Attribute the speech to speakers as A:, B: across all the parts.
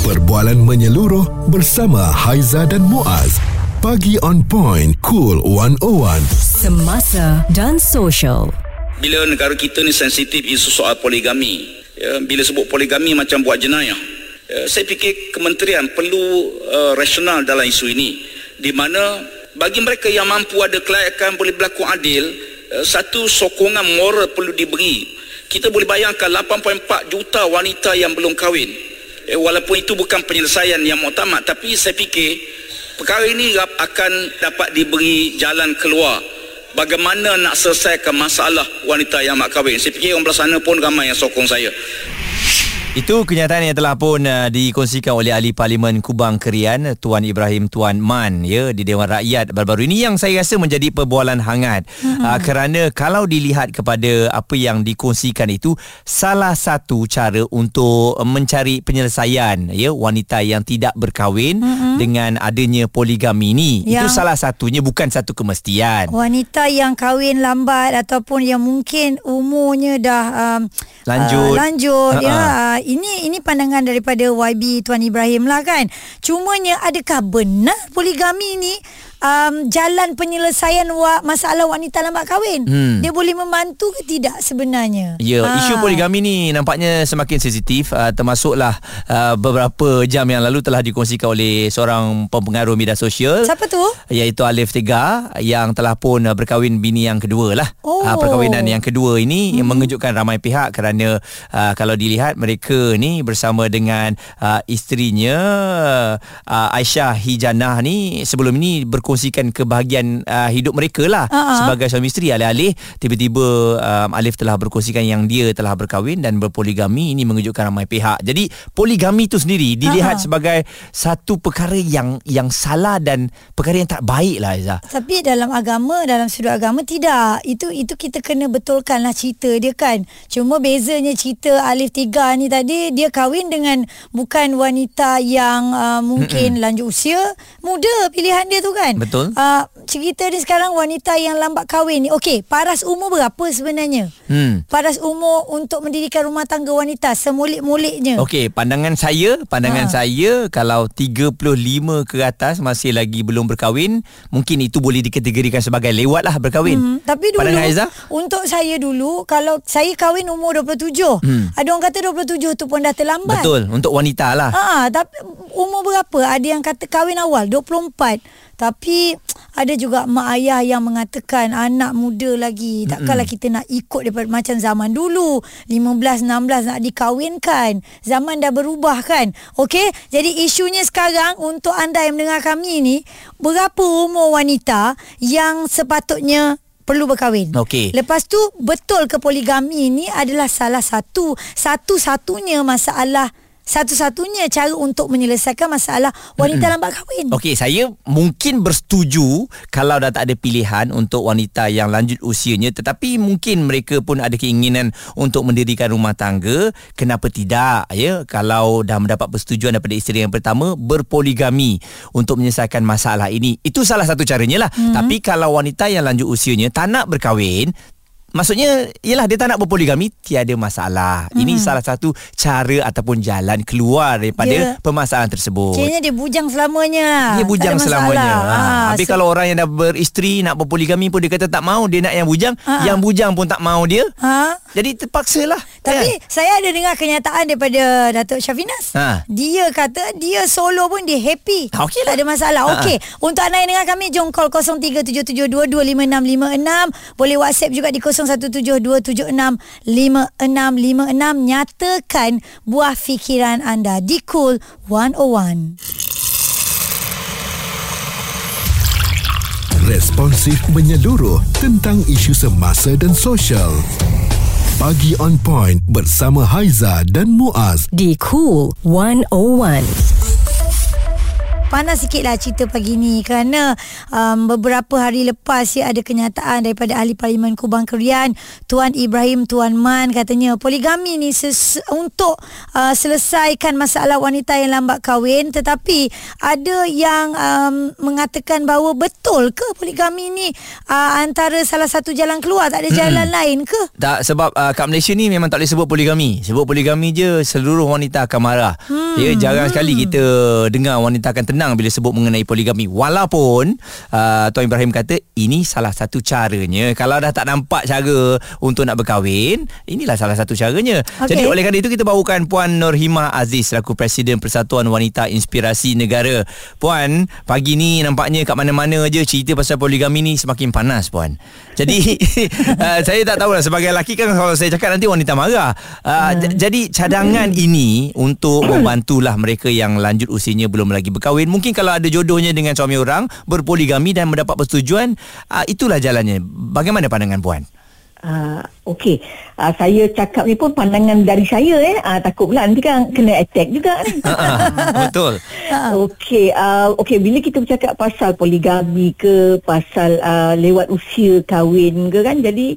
A: Perbualan menyeluruh bersama Haiza dan Muaz. Pagi on point, cool 101.
B: Semasa dan social.
C: bila negara kita ni sensitif isu soal poligami ya, bila sebut poligami macam buat jenayah ya, saya fikir kementerian perlu uh, rasional dalam isu ini di mana bagi mereka yang mampu ada kelayakan boleh berlaku adil uh, satu sokongan moral perlu diberi kita boleh bayangkan 8.4 juta wanita yang belum kahwin eh, walaupun itu bukan penyelesaian yang muktamad tapi saya fikir perkara ini akan dapat diberi jalan keluar bagaimana nak selesaikan masalah wanita yang mak kahwin. Saya fikir orang belah sana pun ramai yang sokong saya.
D: Itu kenyataan yang telah pun uh, dikongsikan oleh ahli Parlimen Kubang Kerian Tuan Ibrahim Tuan Man ya di Dewan Rakyat baru-baru ini yang saya rasa menjadi perbualan hangat hmm. uh, kerana kalau dilihat kepada apa yang dikongsikan itu salah satu cara untuk mencari penyelesaian ya wanita yang tidak berkahwin hmm. dengan adanya poligami ni itu
E: Yang-
D: salah satunya bukan satu kemestian
E: Wanita yang kahwin lambat ataupun yang mungkin umurnya dah um,
D: Lanjut.
E: Uh, lanjut
D: Ha-ha.
E: ya. Uh, ini ini pandangan daripada YB Tuan Ibrahim lah kan. Cumanya adakah benar poligami ni um, jalan penyelesaian wa- masalah wanita lambat kahwin?
D: Hmm.
E: Dia boleh membantu ke tidak sebenarnya?
D: Ya,
E: Ah.
D: isu poligami ni nampaknya semakin sensitif uh, termasuklah uh, beberapa jam yang lalu telah dikongsikan oleh seorang pempengaruh media sosial
E: Siapa tu?
D: iaitu Alif Tega yang telah pun uh, berkahwin bini yang kedua lah.
E: Oh.
D: Uh, perkahwinan yang kedua ini hmm. mengejutkan ramai pihak kerana uh, kalau dilihat mereka ni bersama dengan uh, isterinya uh, Aisyah Hijanah ni sebelum ini berkongsikan kebahagiaan uh, hidup mereka lah
E: Ha-ha.
D: sebagai suami isteri alih-alih tiba-tiba um, Alif telah berkongsikan yang dia telah berkahwin dan berpoligami ini mengejutkan ramai pihak. Jadi poligami itu sendiri dilihat
E: Ha-ha.
D: sebagai satu perkara yang yang salah dan perkara yang tak baik lah Aizah.
E: Tapi dalam agama, dalam sudut agama tidak. Itu itu kita kena betulkanlah cerita dia kan. Cuma bezanya cerita Alif Tiga ni tadi dia kahwin dengan bukan wanita yang uh, mungkin Mm-mm. lanjut usia, muda pilihan dia tu kan.
D: Betul.
E: Uh, cerita ni sekarang wanita yang lambat kahwin ni. Okey, paras umur berapa sebenarnya?
D: Hmm.
E: Paras umur untuk mendirikan rumah tangga wanita semulik-muliknya.
D: Okey, pandangan saya, pandangan
E: Ha.
D: saya kalau 35 ke atas masih lagi belum berkahwin, mungkin itu boleh dikategorikan sebagai lewat lah berkahwin.
E: Hmm, tapi dulu
D: Pandangan Aizah?
E: untuk saya dulu kalau saya kahwin umur 27.
D: Hmm.
E: Ada orang kata 27 tu pun dah terlambat.
D: Betul, untuk wanita lah.
E: Ha, tapi umur berapa? Ada yang kata kahwin awal 24. Tapi ada juga mak ayah yang mengatakan anak muda lagi. Takkanlah kita nak ikut daripada macam zaman dulu. 15 16 nak dikahwinkan. Zaman dah berubah kan. Okey? Jadi isunya sekarang untuk anda yang mendengar kami ni, berapa umur wanita yang sepatutnya perlu berkahwin.
D: Okey.
E: Lepas tu betul ke poligami ni adalah salah satu satu-satunya masalah satu-satunya cara untuk menyelesaikan masalah wanita lambat kahwin.
D: Okey, saya mungkin bersetuju kalau dah tak ada pilihan untuk wanita yang lanjut usianya tetapi mungkin mereka pun ada keinginan untuk mendirikan rumah tangga, kenapa tidak ya? Kalau dah mendapat persetujuan daripada isteri yang pertama berpoligami untuk menyelesaikan masalah ini. Itu salah satu caranya lah. Mm-hmm. Tapi kalau wanita yang lanjut usianya tak nak berkahwin Maksudnya Yelah dia tak nak berpoligami Tiada masalah hmm. Ini salah satu Cara ataupun jalan Keluar daripada
E: Ya.
D: Permasalahan tersebut
E: Kiranya dia bujang selamanya
D: dia bujang selamanya. Ha. Habis
E: so-
D: kalau orang yang dah beristeri nak berpoligami pun dia kata tak mau, dia nak yang bujang,
E: Ha.
D: yang bujang pun tak mau dia.
E: Ha?
D: Jadi terpaksa lah.
E: Tapi saya ada dengar kenyataan daripada Datuk Syafinas.
D: Ha.
E: Dia kata dia solo pun dia happy.
D: Ha, okey lah.
E: Tak ada masalah.
D: Ha.
E: Okey. Untuk anda yang dengar kami jom call 0377225656. Boleh WhatsApp juga di 0172765656 nyatakan buah fikiran anda di Cool 101.
A: Responsif menyeluruh tentang isu semasa dan sosial. Pagi on point bersama Haiza dan Muaz.
B: Di Cool 101.
E: Panas sikit lah cerita pagi ni kerana um, beberapa hari lepas ya ada kenyataan daripada ahli parlimen Kubang Kerian Tuan Ibrahim Tuan Man katanya poligami ni ses- untuk uh, selesaikan masalah wanita yang lambat kahwin tetapi ada yang um, mengatakan bahawa betul ke poligami ni uh, antara salah satu jalan keluar tak ada jalan lain ke
D: Tak sebab uh, kat Malaysia ni memang tak boleh sebut poligami. Sebut poligami je seluruh wanita akan marah. Hmm. Ya jarang sekali kita dengar wanita akan tenang bila sebut mengenai poligami. Walaupun uh, Tuan Ibrahim kata ini salah satu caranya. Kalau dah tak nampak cara untuk nak berkahwin, inilah salah satu caranya.
E: Okey.
D: Jadi oleh kerana itu kita bawakan Puan Nurhimah Aziz selaku Presiden Persatuan Wanita Inspirasi Negara. Puan, pagi ni nampaknya kat mana-mana je cerita pasal poligami ni semakin panas puan. Jadi uh, saya tak tahulah sebagai lelaki kan kalau saya cakap nanti wanita marah. Uh, j- jadi cadangan ini untuk membantulah mereka yang lanjut usianya belum lagi berkahwin. Mungkin kalau ada jodohnya dengan suami orang berpoligami dan mendapat persetujuan, uh, itulah jalannya. Bagaimana pandangan puan?
F: Uh, Okey, uh, saya cakap ni pun pandangan dari saya eh. Uh, takut pula nanti kan kena attack juga kan.
D: Betul.
F: Okey, uh, okey bila kita bercakap pasal poligami ke, pasal uh, lewat usia kahwin ke kan. Jadi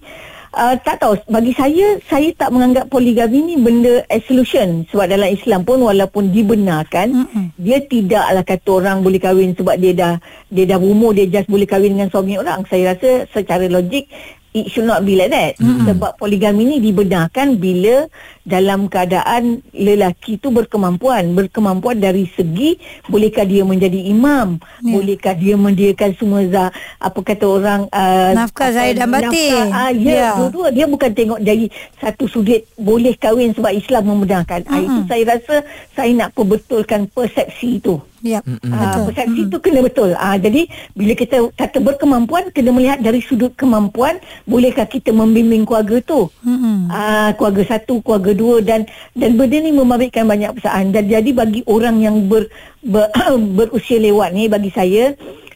F: uh, tak tahu bagi saya saya tak menganggap poligami ni benda solution sebab dalam Islam pun walaupun dibenarkan Mm-mm. dia tidaklah kata orang boleh kahwin sebab dia dah dia dah berumur dia just boleh kahwin dengan suami orang. Saya rasa secara logik it should not be like that mm-hmm. sebab poligami ni dibenarkan bila dalam keadaan lelaki tu berkemampuan berkemampuan dari segi bolehkah dia menjadi imam
E: Ya.
F: bolehkah dia mendiakan semua za, apa kata orang uh,
E: Nafkah zahir dan batin.
F: nafkah, ah, ya,
E: Ya.
F: dua-dua dia bukan tengok dari satu sudut boleh kahwin sebab Islam membenarkan mm-hmm. ah, itu saya rasa saya nak perbetulkan persepsi itu
E: Ya,
F: Ah,
E: betul.
F: persepsi itu kena betul. Ah, jadi bila kita kata berkemampuan kena melihat dari sudut kemampuan bolehkah kita membimbing keluarga tu.
E: Mm-mm.
F: Ah, keluarga satu, keluarga dua dan dan benda ni membabitkan banyak persoalan dan jadi bagi orang yang ber, ber berusia lewat ni bagi saya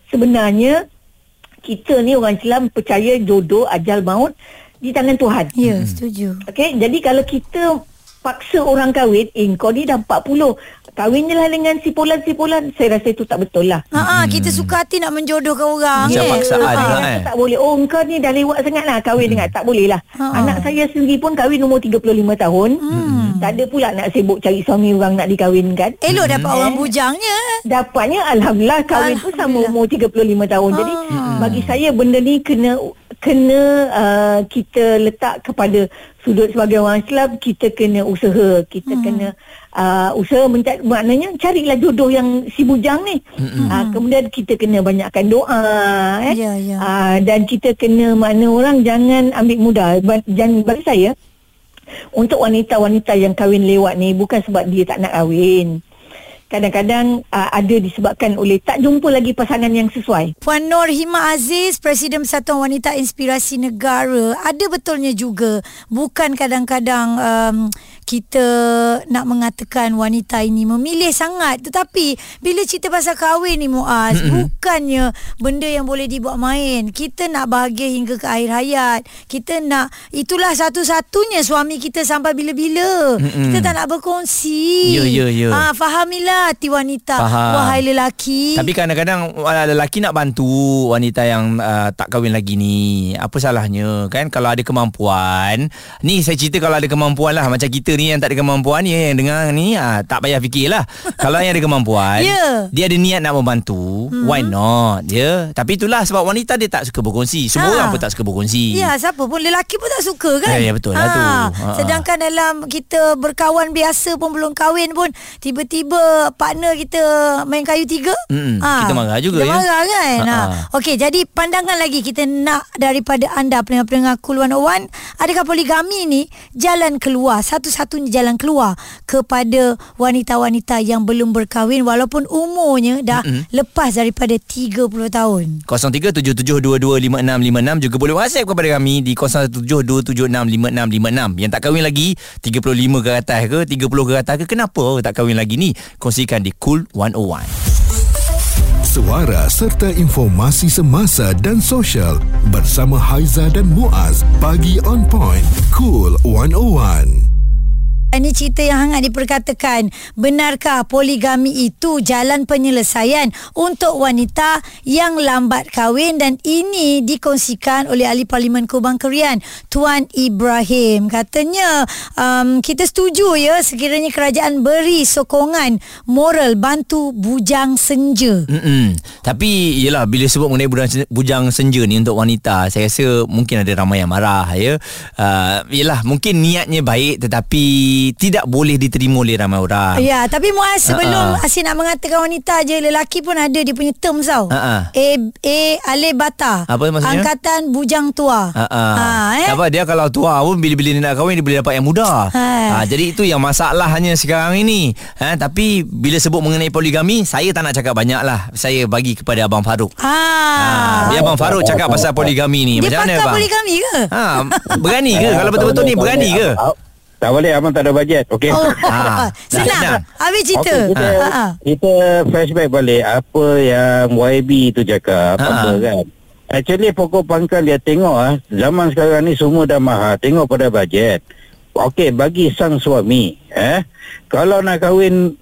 F: sebenarnya kita ni orang Islam percaya jodoh ajal maut di tangan Tuhan.
E: Ya, setuju.
F: Okey, jadi kalau kita paksa orang kahwin, eh kau ni dah 40, kahwin je lah dengan si pulan-si-pulan, saya rasa itu tak betul lah.
E: Ha ah, kita suka hati nak menjodohkan orang.
D: Macam
F: Yes.
D: paksaan
F: Ah,
D: lah,
F: rasa
D: eh.
F: Tak boleh. Oh, engkau ni dah lewat sangat lah kahwin dengan. Tak boleh lah.
E: Ha.
F: Anak saya sendiri pun kahwin umur 35 tahun.
E: Hmm.
F: Tak ada pula nak sibuk cari suami orang nak dikahwinkan.
E: Elok dapat
F: Hmm.
E: orang bujangnya.
F: Dapatnya Alhamdulillah kahwin tu sama
E: Alhamdulillah.
F: umur 35 tahun. Jadi
E: Ah.
F: bagi saya benda ni kena kena uh, kita letak kepada sudut sebagai orang Islam kita kena usaha kita hmm. kena uh, usaha mencari maknanya carilah jodoh yang si bujang ni hmm. uh, kemudian kita kena banyakkan doa eh
E: Ya, ya.
F: uh, dan kita kena makna orang jangan ambil mudah jangan bagi saya untuk wanita-wanita yang kahwin lewat ni bukan sebab dia tak nak kahwin kadang-kadang uh, ada disebabkan oleh tak jumpa lagi pasangan yang sesuai
E: Puan Nur Hima Aziz, Presiden Persatuan Wanita Inspirasi Negara. Ada betulnya juga bukan kadang-kadang um, kita nak mengatakan wanita ini memilih sangat tetapi bila cerita pasal kahwin ni Muaz mm-hmm. bukannya benda yang boleh dibuat main kita nak bahagia hingga ke akhir hayat kita nak itulah satu-satunya suami kita sampai bila-bila mm-hmm. kita tak nak berkongsi
D: Ya, ya, ya.
E: ha, fahamilah hati wanita
D: Faham.
E: wahai lelaki
D: Tapi kadang-kadang lelaki nak bantu wanita yang uh, tak kahwin lagi ni. Apa salahnya kan kalau ada kemampuan. Ni saya cerita kalau ada kemampuan lah macam kita ni yang tak ada kemampuan ni yang dengar ni uh, tak payah fikirlah. kalau yang ada kemampuan,
E: Ya.
D: dia ada niat nak membantu, hmm. why not? Ya. Tapi itulah sebab wanita dia tak suka berkongsi. Semua
E: Ha.
D: orang pun tak suka berkongsi.
E: Ya, siapa pun lelaki pun tak suka kan?
D: Ya, ya, betul lah tu. Ha.
E: Sedangkan dalam kita berkawan biasa pun belum kahwin pun tiba-tiba partner kita main kayu tiga.
D: Mm-mm, kita marah juga,
E: kita
D: ya.
E: marah kan?
D: Ha,
E: Ha.
D: ha.
E: Okey, jadi pandangan lagi kita nak daripada anda pendengar-pendengar Cool 101, adakah poligami ni jalan keluar, satu-satunya jalan keluar kepada wanita-wanita yang belum berkahwin walaupun umurnya dah
D: Mm-mm.
E: lepas daripada 30 tahun?
D: 0377225656 juga boleh WhatsApp kepada kami di 0172765656 yang tak kahwin lagi 35 ke atas ke 30 ke atas ke kenapa tak kahwin lagi ni kongsikan di Cool 101
A: Suara serta informasi semasa dan sosial bersama Haiza dan Muaz pagi on point cool 101.
E: Ini cerita yang hangat diperkatakan Benarkah poligami itu jalan penyelesaian untuk wanita yang lambat kahwin dan ini dikongsikan oleh ahli Parlimen Kubang Kerian Tuan Ibrahim. Katanya um, kita setuju ya sekiranya kerajaan beri sokongan moral bantu bujang senja.
D: Mm-mm. Tapi yelah bila sebut mengenai bujang, bujang senja ni untuk wanita saya rasa mungkin ada ramai yang marah ya. Uh, yelah mungkin niatnya baik tetapi Tidak boleh diterima oleh ramai orang.
E: Ya, tapi Muaz sebelum
D: Ha-ha.
E: Asyik nak mengatakan wanita je, lelaki pun ada dia punya terms tau.
D: Ha-ha.
E: A A Ale Bata.
D: Apa maksudnya?
E: Angkatan bujang tua.
D: Ha, ha.
E: eh.
D: Apa dia kalau tua pun bila-bila dia nak kahwin dia boleh dapat yang muda.
E: Ha.
D: Ha. jadi itu yang masalahnya sekarang ini. Ha, tapi bila sebut mengenai poligami, saya tak nak cakap banyak lah. Saya bagi kepada Abang Farouk.
E: Ha.
D: Ha, biar Abang Farouk cakap pasal poligami ni.
E: Dia
D: Macam mana bang?
E: poligami ke?
D: Ha, berani ke? kalau betul-betul ni berani ke?
G: Tak boleh abang tak ada bajet Okey
E: Oh,
D: Ha.
E: senang.
D: Senang.
E: Habis cerita.
G: Okey, kita,
E: ha.
G: kita flashback balik apa yang YB tu cakap
D: Ha.
G: apa kan. Actually pokok pangkal dia tengok ah zaman sekarang ni semua dah mahal tengok pada bajet. Okey bagi sang suami eh kalau nak kahwin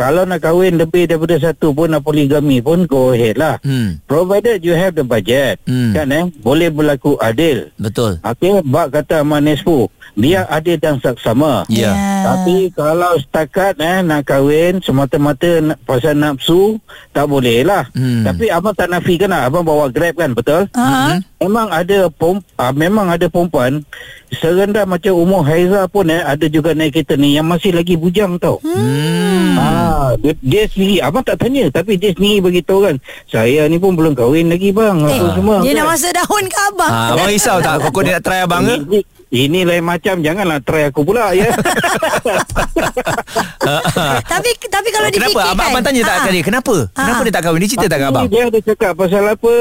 G: kalau nak kahwin lebih daripada satu pun nak poligami pun go ahead lah.
D: Hmm,
G: Provided you have the budget
D: Hmm.
G: kan eh boleh berlaku adil.
D: betul.
G: Okey bak kata Aman Nesfu biar adil dan saksama.
D: Ya.
G: Tapi kalau setakat eh nak kahwin semata-mata nak, pasal nafsu tak boleh lah.
D: Hmm.
G: Tapi abang tak nafikan lah. Abang bawa Grab kan betul?
E: Ha.
G: Memang ada pom, ah, memang ada perempuan serendah macam umur Haiza pun eh ada juga naik kereta ni yang masih lagi bujang tau.
D: Hmm.
G: Ah, dia, dia sendiri abang tak tanya tapi dia sendiri bagi tahu kan saya ni pun belum kahwin lagi bang.
E: Eh,
G: apa semua.
E: dia
G: kan?
E: nak masuk daun ke abang?
D: Ha, abang risau tak Koko dia nak try abang ke?
G: Ini, ini lain macam janganlah try aku pula ya.
E: tapi tapi kalau
D: Kenapa?
E: difikirkan.
D: Abang, abang tanya tak
E: Ha.
D: kat dia Kenapa? Kenapa
E: Ha.
D: dia tak kahwin Dia cerita tak abang?
G: Dia ada cakap pasal apa?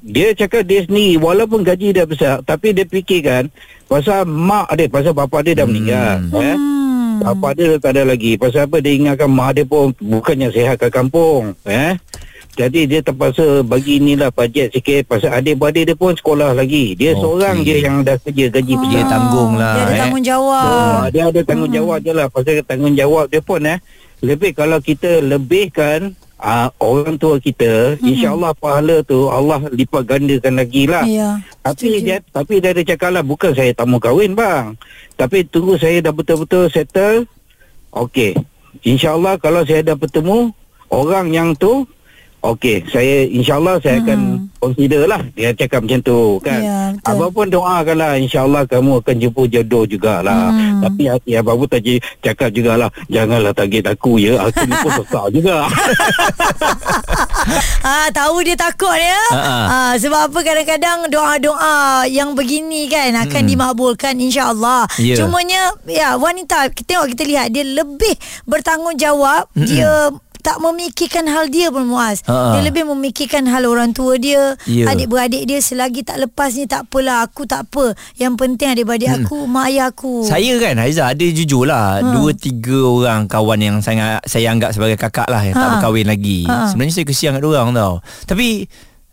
G: Dia cakap dia sendiri walaupun gaji dia besar tapi dia fikirkan pasal mak dia, pasal bapa dia dah meninggal. Eh?
E: Hmm.
G: Bapa dia dah tak ada lagi. Pasal apa dia ingatkan mak dia pun bukannya sihat kat kampung. Eh? Jadi dia terpaksa bagi inilah bajet sikit pasal adik-beradik dia pun sekolah lagi. Dia
D: Okey.
G: seorang je yang dah kerja gaji
D: Dia
G: besar.
D: tanggung lah,
E: Dia ada
D: eh.
E: tanggungjawab.
G: Ah, dia ada tanggungjawab je lah Pasal tanggungjawab dia pun eh Lebih kalau kita lebihkan uh, Orang tua kita
E: Mhm.
G: InsyaAllah pahala tu Allah lipat gandakan lagi lah
E: Ya.
G: Tapi
E: setuju.
G: dia tapi dia ada cakap lah Bukan saya tak mau kahwin bang Tapi tunggu saya dah betul-betul settle Okey InsyaAllah kalau saya dah bertemu Orang yang tu Okey, saya insyaAllah saya akan consider lah Dia cakap macam tu kan
E: Hmm. Ya, betul.
G: Abang pun doakanlah InsyaAllah kamu akan jumpa jodoh jugalah
E: Hmm.
G: Tapi hati abang pun tak cakap jugalah Janganlah target aku ya Aku ni pun besar juga
E: Ah tahu dia takut ya.
D: Ha.
E: Ah sebab apa kadang-kadang doa-doa yang begini kan akan
D: Hmm.
E: dimabulkan insya-Allah.
D: Ya.
E: Cumanya ya wanita kita tengok kita lihat dia lebih bertanggungjawab,
D: Mm-mm.
E: dia tak memikirkan hal dia pun Muaz.
D: Ha, ha.
E: Dia lebih memikirkan hal orang tua dia,
D: Ya.
E: adik-beradik dia selagi tak lepas ni tak apalah, aku tak apa. Yang penting adik-beradik aku, mak ayah aku.
D: Saya kan Haiza ada jujur lah
E: Ha.
D: Dua tiga orang kawan yang sangat Saya anggap sebagai kakak lah Yang tak
E: Ha.
D: berkahwin lagi
E: Ha.
D: Sebenarnya saya kesian kat orang tau Tapi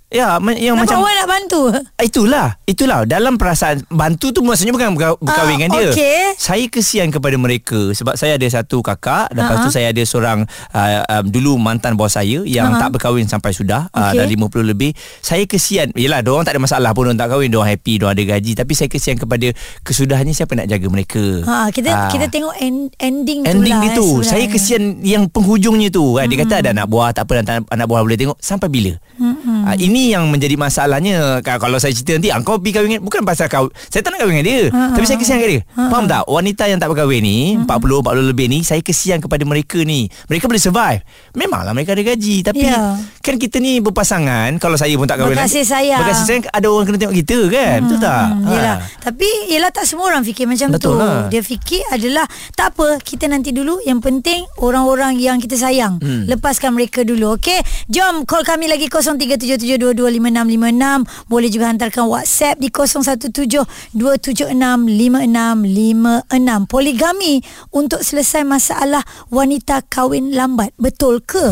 D: Ya yang
E: Nampak
D: macam
E: awak nak bantu?
D: Itulah Itulah Dalam perasaan Bantu tu maksudnya bukan berka- berkahwin
E: Ah,
D: dengan dia
E: okey.
D: Saya kesian kepada mereka Sebab saya ada satu kakak Lepas
E: Ha-ha.
D: tu saya ada seorang uh, um, Dulu mantan bos saya Yang
E: Ha-ha.
D: tak berkahwin sampai sudah uh,
E: Okey.
D: Dah 50 lebih Saya kesian Yelah diorang tak ada masalah pun Diorang tak kahwin Diorang happy Diorang ada gaji Tapi saya kesian kepada Kesudahannya siapa nak jaga mereka
E: Ha, kita
D: Ah.
E: kita tengok end, ending,
D: Ending
E: tu lah
D: dia tu
E: eh,
D: Saya kesian Yang penghujungnya tu kan. Dia kata ada anak buah Tak apa anak, anak buah boleh tengok Sampai bila
E: Mm-mm.
D: Ha, ini yang menjadi masalahnya. Ka- Kalau saya cerita nanti ah, Kau pergi kahwin Bukan pasal kau. Saya tak nak kahwin dengan dia.
E: Ha,
D: Tapi
E: ha,
D: saya kesian kat dia.
E: Ha,
D: Faham
E: ha.
D: tak? Wanita yang tak berkahwin ni 40 40 lebih ni Saya kesian kepada mereka ni. Mereka boleh survive. Memanglah mereka ada gaji Tapi
E: Ya.
D: Kan kita ni berpasangan Kalau saya pun tak kahwin
E: Berkasih
D: nanti-
E: sayang.
D: Berkasih sayang Ada orang kena tengok kita kan Betul tak
E: Hmm,
D: Ha.
E: Yelah Tapi yelah tak semua orang fikir macam
D: Betul
E: tu
D: lah.
E: Dia fikir adalah Tak apa Kita nanti dulu Yang penting Orang-orang yang kita sayang
D: Hmm.
E: Lepaskan mereka dulu Okay Jom call kami lagi 0377225656 Boleh juga hantarkan WhatsApp Di 0172765656 Poligami Untuk selesai masalah Wanita kahwin lambat Betul ke?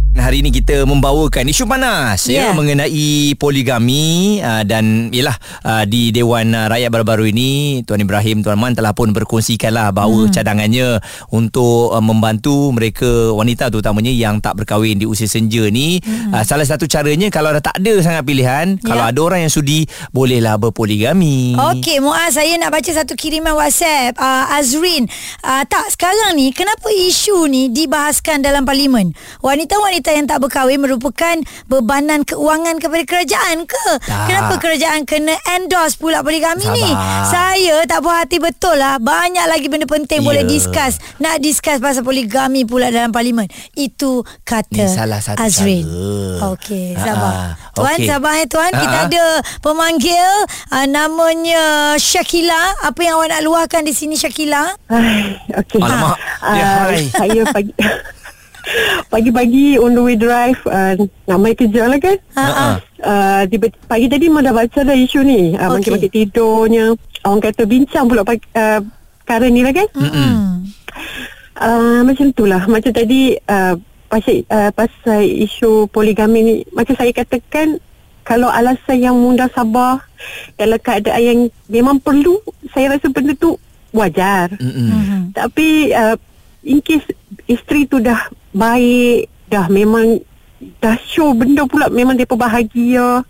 D: Hari ini kita membawakan isu panas yeah. ya mengenai poligami uh, dan yalah uh, di Dewan Rakyat baru-baru ini Tuan Ibrahim Tuan Man telah pun berkongsikanlah bahawa hmm. cadangannya untuk uh, membantu mereka wanita terutamanya yang tak berkahwin di usia senja ni hmm. uh, salah satu caranya kalau dah tak ada sangat pilihan
E: Ya.
D: kalau ada orang yang sudi bolehlah berpoligami.
E: Okey, Muaz, saya nak baca satu kiriman WhatsApp. Uh, Azrin, uh, tak, sekarang ni kenapa isu ni dibahaskan dalam parlimen? Wanita-wanita wanita yang tak berkahwin merupakan bebanan keuangan kepada kerajaan ke?
D: Tak.
E: Kenapa kerajaan kena endorse pula poligami
D: Sabar.
E: ni? Saya tak puas hati betul lah. Banyak lagi benda penting
D: Ya.
E: boleh discuss. Nak discuss pasal poligami pula dalam parlimen. Itu kata
D: Ni salah satu
E: Azrin.
D: cara.
E: Okey,
D: Ha,
E: sabar.
D: ha.
E: Tuan,
D: Okey.
E: sabar ya tuan. Kita
D: Ha, ha.
E: ada pemanggil uh, namanya Syakila. Apa yang awak nak luahkan di sini Syakila?
H: Ai, Okey.
D: Alamak. Dia
H: Ah,
D: hai.
H: saya pagi pagi-pagi on the way drive uh, nak main kerja lah kan.
E: Ha, ha.
H: Uh, tiba, pagi tadi memang dah baca dah isu ni. Uh,
E: Okey.
H: Bangkit-bangkit tidurnya. Orang kata bincang pula pagi, uh, perkara ni lah kan.
E: Hmm.
H: Uh, macam tu lah. Macam tadi uh, pasal, uh, pasal isu poligami ni. Macam saya katakan kalau alasan yang mudah sabar dalam keadaan yang memang perlu saya rasa benda tu wajar.
D: Mm-mm.
E: Mhm.
H: Tapi uh, in case isteri tu dah baik, dah memang dah show benda pula memang dia bahagia.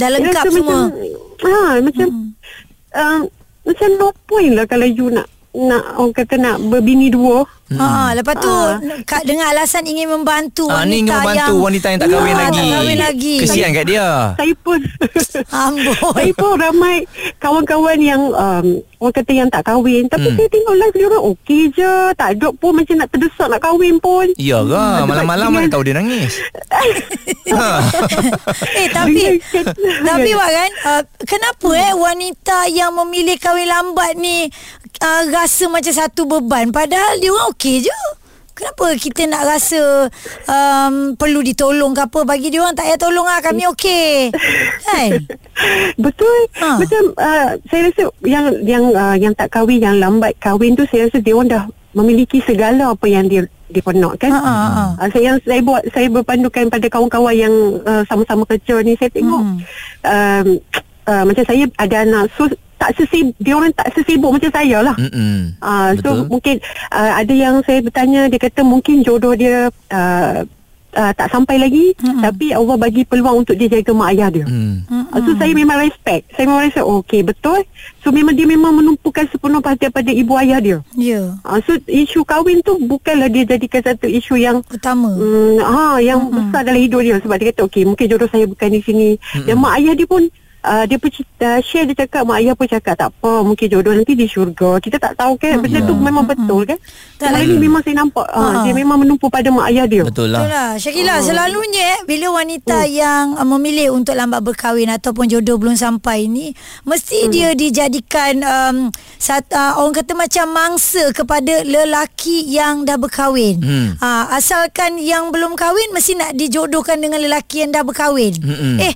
E: Dah lengkap
H: rasa
E: semua.
H: Macam, ha, macam
E: Hmm.
H: uh, macam no point lah kalau you nak nak orang kata nak berbini dua.
E: Ha, lepas tu
H: Ah.
E: Kak dengan alasan ingin membantu
D: Ah,
E: wanita
D: ni ingin membantu
E: yang
D: wanita yang tak kahwin
E: Ah,
D: lagi.
E: Tak kahwin lagi.
D: Kesian kat dia.
H: Saya pun
E: Amboi.
H: Saya pun ramai kawan-kawan yang um, orang kata yang tak kahwin tapi
D: Hmm.
H: saya tengok live dia orang okey je, tak ada pun macam nak terdesak nak kahwin pun.
D: Ya ke?
H: sebab
D: Malam-malam mana tahu dia nangis. ha.
E: eh tapi tapi Wak kan uh, kenapa eh wanita yang memilih kahwin lambat ni uh, rasa macam satu beban padahal dia orang okey je. Kenapa kita nak rasa um, perlu ditolong ke apa bagi dia orang tak payah tolong ah kami okey. Kan?
H: Betul.
E: Ha.
H: Macam uh, saya rasa yang yang uh, yang tak kahwin, yang lambat kahwin tu saya rasa dia orang dah memiliki segala apa yang dia dia nak kan.
E: Ha, ha, ha.
H: Uh, saya yang saya buat saya berpandukan pada kawan-kawan yang uh, sama-sama kerja ni saya tengok
E: Hmm.
H: um, uh, macam saya ada anak so tak sesibuk dia orang tak sesibuk macam saya lah.
D: Mm-mm.
H: Ah, so
D: Betul.
H: mungkin uh, ada yang saya bertanya dia kata mungkin jodoh dia uh, uh, tak sampai lagi
E: Mm-mm.
H: tapi Allah bagi peluang untuk dia jaga mak ayah dia.
D: Mm.
H: So saya memang respect. Saya memang rasa oh, okey betul. So memang dia memang menumpukan sepenuh perhatian pada ibu ayah dia.
E: Ya.
H: Uh, so isu kahwin tu bukanlah dia jadikan satu isu yang
E: Utama.
H: Hmm, ha, yang mm-hmm. besar dalam hidup dia sebab dia kata okey mungkin jodoh saya bukan di sini. Mm-hmm. Dan mak ayah dia pun uh, dia pun cerita, share dia cakap mak ayah pun cakap tak apa mungkin jodoh nanti di syurga. Kita tak tahu kan benda tu memang betul kan.
E: Tak lagi.
H: ini memang saya nampak
E: Ha.
H: uh, dia memang menumpu pada mak ayah dia.
D: Betul
E: Betul
D: lah.
E: lah Syakila
H: Oh.
E: selalunya eh, Bila wanita yang uh, memilih Untuk lambat berkahwin Ataupun jodoh belum sampai ni Mesti
H: Hmm.
E: dia dijadikan um, sat, uh, Orang kata macam mangsa Kepada lelaki yang dah berkahwin
D: Hmm.
E: uh, Asalkan yang belum kahwin Mesti nak dijodohkan dengan lelaki yang dah berkahwin
D: Mm-mm.
E: Eh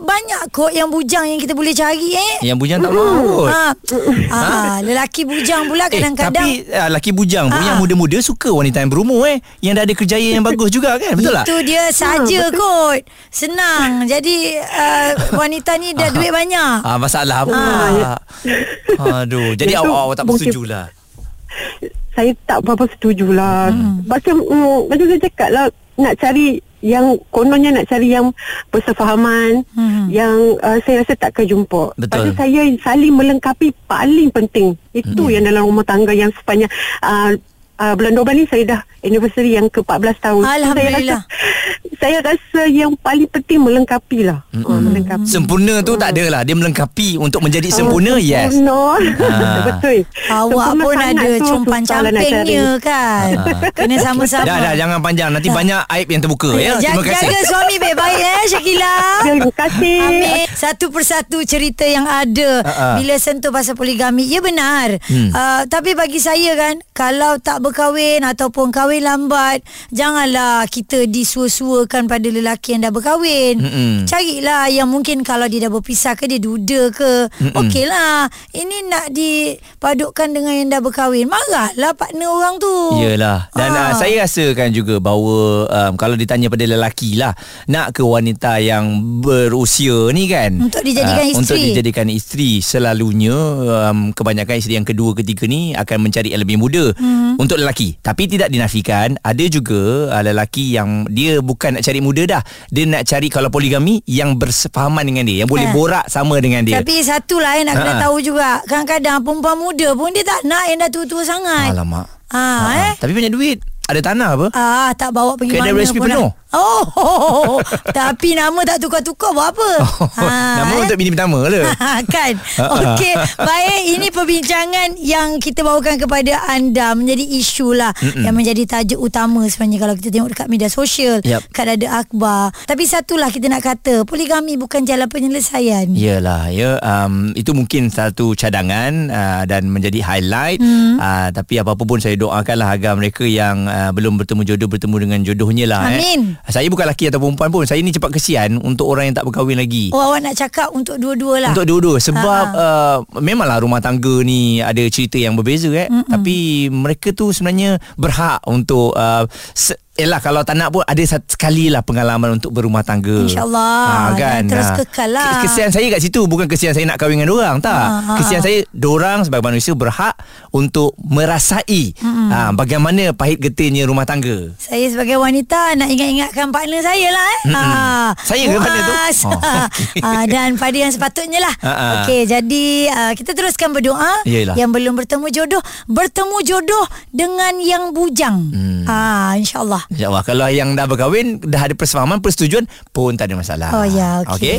E: banyak kot yang bujang yang kita boleh cari eh
D: Yang bujang tak mahu kot.
E: Ha, ha, lelaki bujang pula
D: Eh,
E: kadang-kadang
D: tapi uh, laki bujang pun
E: Ah.
D: yang muda-muda suka wanita yang berumur eh. Yang dah ada kerjaya yang bagus juga kan? Betul tak?
E: Itu dia saja kot. Senang. Jadi uh, wanita ni dah duit banyak.
D: Ah masalah apa? Aduh, jadi awak, awak tak
H: mungkin-
D: bersetuju lah.
H: Saya tak berapa setuju lah. Hmm. Macam mm, macam saya cakap lah nak cari yang kononnya nak cari yang bersefahaman
E: Hmm.
H: yang uh, saya rasa takkan jumpa.
D: Betul.
H: Pada saya saling melengkapi paling penting. Itu
D: Hmm.
H: yang dalam rumah tangga yang sepanjang uh, uh, bulan 12 ni saya dah anniversary yang ke-14 tahun. So,
E: Alhamdulillah.
H: Saya rasa, saya rasa yang paling penting melengkapi lah.
D: Hmm.
H: Uh, melengkapi.
D: Sempurna tu tak ada lah. Dia melengkapi untuk menjadi sempurna,
H: Oh,
D: yes.
H: Sempurna.
D: Ah.
H: Betul.
E: Awak
H: Sempurna
E: pun ada cumpan campingnya kan.
D: Ah.
E: Kena sama-sama.
D: Dah dah jangan panjang nanti banyak aib yang terbuka ya.
E: Jaga,
D: Terima kasih.
E: jaga suami baik-baik eh Syakila.
H: Terima kasih.
E: Amin. Satu persatu cerita yang ada
D: Ha, ha.
E: bila sentuh pasal poligami. Ya benar.
D: Hmm.
E: Uh, tapi bagi saya kan kalau tak berkahwin ataupun kahwin lambat, janganlah kita disua-suakan pada lelaki yang dah berkahwin.
D: Mm-mm.
E: Carilah yang mungkin kalau dia dah berpisah ke dia duda ke. Okeylah. Ini nak dipadukkan dengan yang dah berkahwin. Marahlah partner orang tu.
D: Yelah Dan uh, saya rasakan juga bahawa um, Kalau ditanya pada lelaki lah Nak ke wanita yang berusia ni kan
E: Untuk dijadikan
D: ah,
E: isteri.
D: Untuk dijadikan isteri Selalunya um, Kebanyakan isteri yang kedua ketiga ni Akan mencari yang lebih muda hmm. Untuk lelaki Tapi tidak dinafikan Ada juga uh, lelaki yang Dia bukan nak cari muda dah Dia nak cari kalau poligami Yang bersefahaman dengan dia Yang boleh
E: Ha.
D: borak sama dengan dia
E: Tapi satu lah yang nak kena
D: Ha.
E: tahu juga. Kadang-kadang perempuan muda pun dia tak nak yang dah tua-tua sangat.
D: Alamak
E: Ha, eh.
D: Tapi banyak duit ada tanah apa?
E: Ah, tak bawa pergi
D: Kedai
E: mana
D: resipi
E: pun
D: penuh?
E: dah. Oh, tapi nama tak tukar-tukar buat apa?
D: Nama
E: eh?
D: untuk bini pertama ke?
E: kan Okey Baik Ini perbincangan Yang kita bawakan kepada anda Menjadi isu lah Mm-mm. Yang menjadi tajuk utama Sebenarnya Kalau kita tengok dekat media sosial
D: Yap.
E: Kad ada akhbar Tapi satulah kita nak kata Poligami bukan jalan penyelesaian
D: Yalah ya um, itu mungkin satu cadangan uh, dan menjadi highlight hmm. uh, tapi apa-apa pun saya doakanlah agar mereka yang uh, belum bertemu jodoh bertemu dengan jodohnya lah
E: Amin.
D: eh. Saya bukan lelaki atau perempuan pun saya ni cepat kesian untuk orang yang tak berkahwin lagi.
E: Oh awak nak cakap Untuk dua-dua lah
D: Untuk dua-dua sebab uh, memanglah rumah tangga ni ada cerita yang berbeza eh Mm-mm. tapi mereka tu sebenarnya berhak untuk uh, se- Yelah kalau tak nak pun ada sekali lah pengalaman untuk berumah tangga.
E: InsyaAllah. Dan terus kekal lah.
D: Ke- Kesian saya kat situ bukan kesian saya nak kahwin dengan orang tak.
E: Ha, ha.
D: Kesian saya dorang sebagai manusia berhak untuk merasai ha, bagaimana pahit getihnya rumah tangga.
E: Saya sebagai wanita Nak ingat-ingatkan partner saya lah eh. Ha.
D: Saya ke partner tu? Oh,
E: ha, Dan pada yang sepatutnya lah
D: Ha, ha.
E: Okey jadi uh, Kita teruskan berdoa
D: Yelah.
E: Yang belum bertemu jodoh Bertemu jodoh Dengan yang bujang hmm. ha, InsyaAllah
D: InsyaAllah Kalau yang dah berkahwin Dah ada persefahaman Persetujuan Pun tak ada masalah
E: Oh ya okey
D: Okey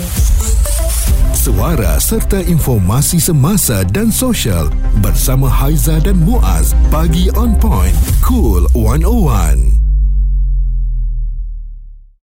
A: Suara serta informasi semasa dan sosial bersama Haiza dan Muaz. Pagi on point. Cool 101.